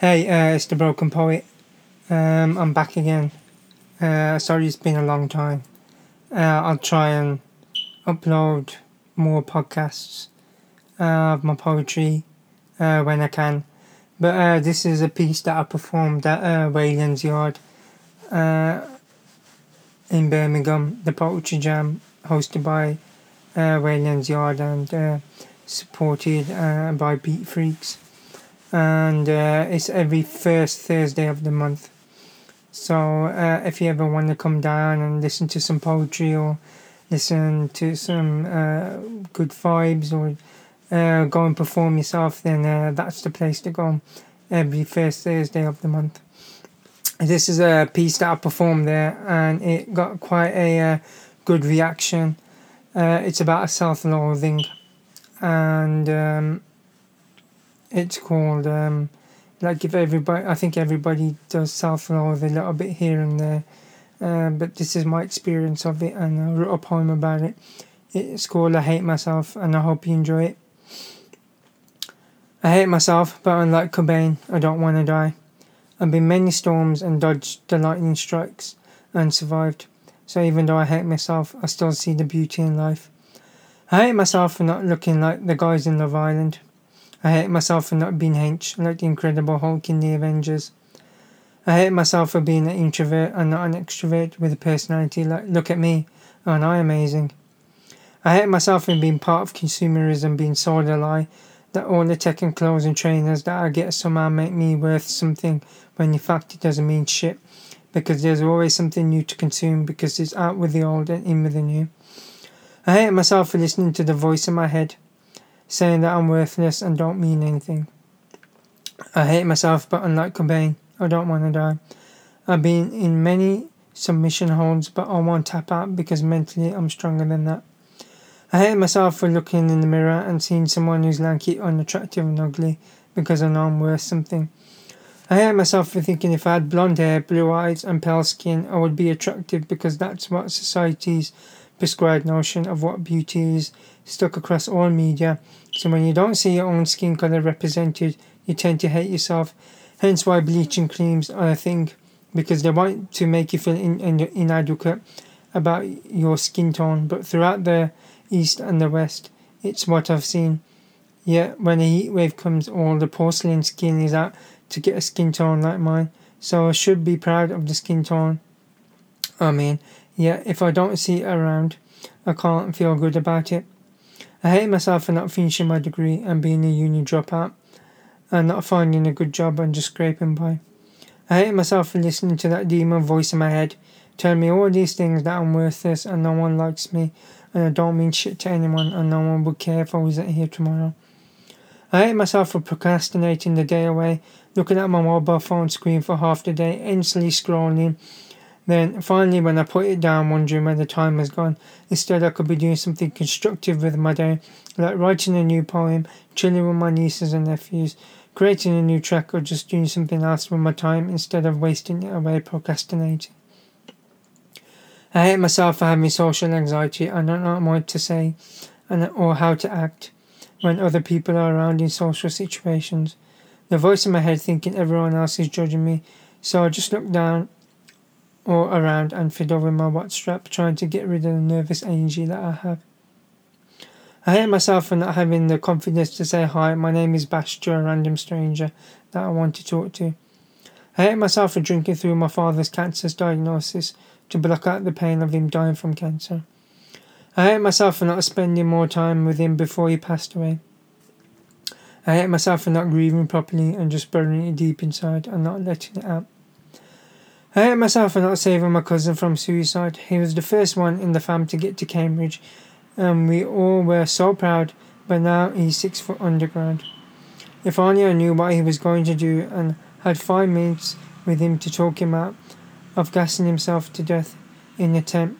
Hey, uh, it's the Broken Poet. Um, I'm back again. Uh, sorry it's been a long time. Uh, I'll try and upload more podcasts uh, of my poetry uh, when I can. But uh, this is a piece that I performed at Wayland's Yard in Birmingham, the Poetry Jam, hosted by Wayland's Yard and supported by Beatfreeks. And uh, it's every first Thursday of the month. So uh, if you ever want to come down and listen to some poetry or listen to some uh, good vibes or uh, go and perform yourself, then uh, that's the place to go every first Thursday of the month. This is a piece that I performed there and it got quite a uh, good reaction. It's about self loathing and um, it's called um, like if everybody I think everybody does self loathe a little bit here and there. Uh, but this is my experience of it and I wrote a poem about it. It's called I Hate Myself and I hope you enjoy it. I hate myself, but unlike Cobain, I don't want to die. I've been many storms and dodged the lightning strikes and survived. So even though I hate myself, I still see the beauty in life. I hate myself for not looking like the guys in Love Island. I hate myself for not being hench like the Incredible Hulk in the Avengers. I hate myself for being an introvert and not an extrovert with a personality like look at me, aren't I amazing? I hate myself for being part of consumerism being sold a lie that all the tech and clothes and trainers that I get somehow make me worth something when in fact it doesn't mean shit because there's always something new to consume because it's out with the old and in with the new. I hate myself for listening to the voice in my head saying that I'm worthless and don't mean anything. I hate myself, but unlike Cobain, I don't want to die. I've been in many submission holds, but I won't tap out because mentally I'm stronger than that. I hate myself for looking in the mirror and seeing someone who's lanky, unattractive, and ugly because I know I'm worth something. I hate myself for thinking if I had blonde hair, blue eyes, and pale skin, I would be attractive because that's what society's prescribed notion of what beauty is stuck across all media. So when you don't see your own skin color represented, you tend to hate yourself. Hence why bleaching creams are a thing because they want to make you feel in, in, inadequate about your skin tone. But throughout the east and the west, it's what I've seen. Yet when a heat wave comes, all the porcelain skin is out to get a skin tone like mine. So I should be proud of the skin tone. I mean, yeah, if I don't see it around, I can't feel good about it. I hate myself for not finishing my degree and being a uni dropout and not finding a good job and just scraping by. I hate myself for listening to that demon voice in my head telling me all these things that I'm worthless and no one likes me and I don't mean shit to anyone and no one would care if I wasn't here tomorrow. I hate myself for procrastinating the day away, looking at my mobile phone screen for half the day, endlessly scrolling. Then finally, when I put it down, wondering where the time has gone, instead I could be doing something constructive with my day, like writing a new poem, chilling with my nieces and nephews, creating a new track, or just doing something else with my time instead of wasting it away procrastinating. I hate myself for having social anxiety. I don't know what to say and or how to act when other people are around in social situations. The voice in my head thinking everyone else is judging me, so I just look down or around and fiddle with my watch strap, trying to get rid of the nervous energy that I have. I hate myself for not having the confidence to say hi, my name is Bash to a random stranger that I want to talk to. I hate myself for drinking through my father's cancer diagnosis to block out the pain of him dying from cancer. I hate myself for not spending more time with him before he passed away. I hate myself for not grieving properly and just burying it deep inside and not letting it out. I hate myself for not saving my cousin from suicide. He was the first one in the fam to get to Cambridge, and we all were so proud, but now he's six foot underground. If only I knew what he was going to do and had five minutes with him to talk him out of gassing himself to death in the tent.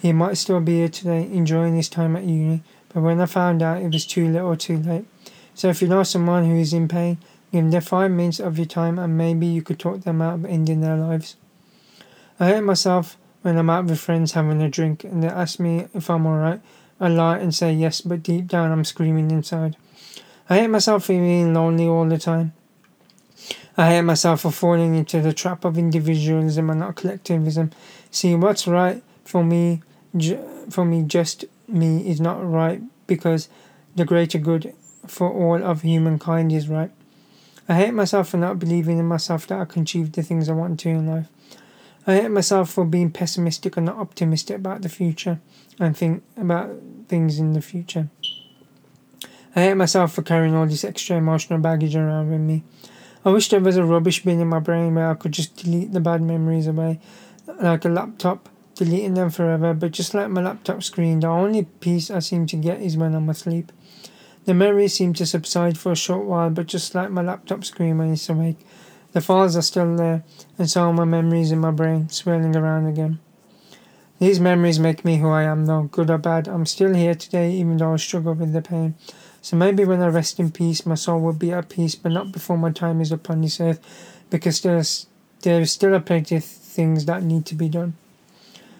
He might still be here today, enjoying his time at uni, but when I found out it was too little too late. So if you know someone who is in pain, give them five minutes of your time and maybe you could talk them out of ending their lives. I hate myself when I'm out with friends having a drink and they ask me if I'm alright. I lie and say yes, but deep down I'm screaming inside. I hate myself for being lonely all the time. I hate myself for falling into the trap of individualism and not collectivism. See, what's right for me, ju- for me, just me, is not right because the greater good for all of humankind is right. I hate myself for not believing in myself that I can achieve the things I want to in life. I hate myself for being pessimistic and not optimistic about the future and think about things in the future. I hate myself for carrying all this extra emotional baggage around with me. I wish there was a rubbish bin in my brain where I could just delete the bad memories away, like a laptop, deleting them forever. But just like my laptop screen, the only peace I seem to get is when I'm asleep. The memories seem to subside for a short while, but just like my laptop screen when it's awake, the files are still there, and so are my memories in my brain, swirling around again. These memories make me who I am, though, good or bad. I'm still here today, even though I struggle with the pain. So maybe when I rest in peace, my soul will be at peace, but not before my time is upon this earth, because there's there is still a plenty of things that need to be done.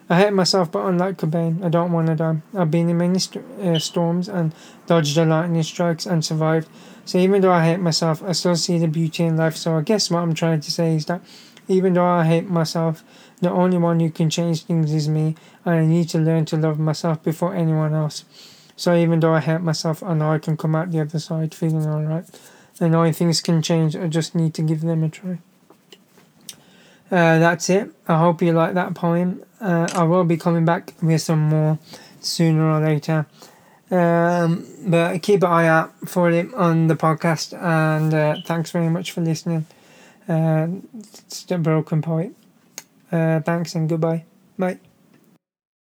I hate myself, but unlike Cobain, I don't want to die. I've been in many st- uh, storms and dodged the lightning strikes and survived. So even though I hate myself, I still see the beauty in life. So I guess what I'm trying to say is that even though I hate myself, the only one who can change things is me, and I need to learn to love myself before anyone else. So even though I hate myself, I know I can come out the other side feeling alright. I know things can change, I just need to give them a try. Uh, that's it. I hope you like that poem. Uh, I will be coming back with some more sooner or later. Um, but keep an eye out for it on the podcast, and uh, thanks very much for listening. Uh, it's the Broken Poet. Uh, thanks and goodbye. Bye.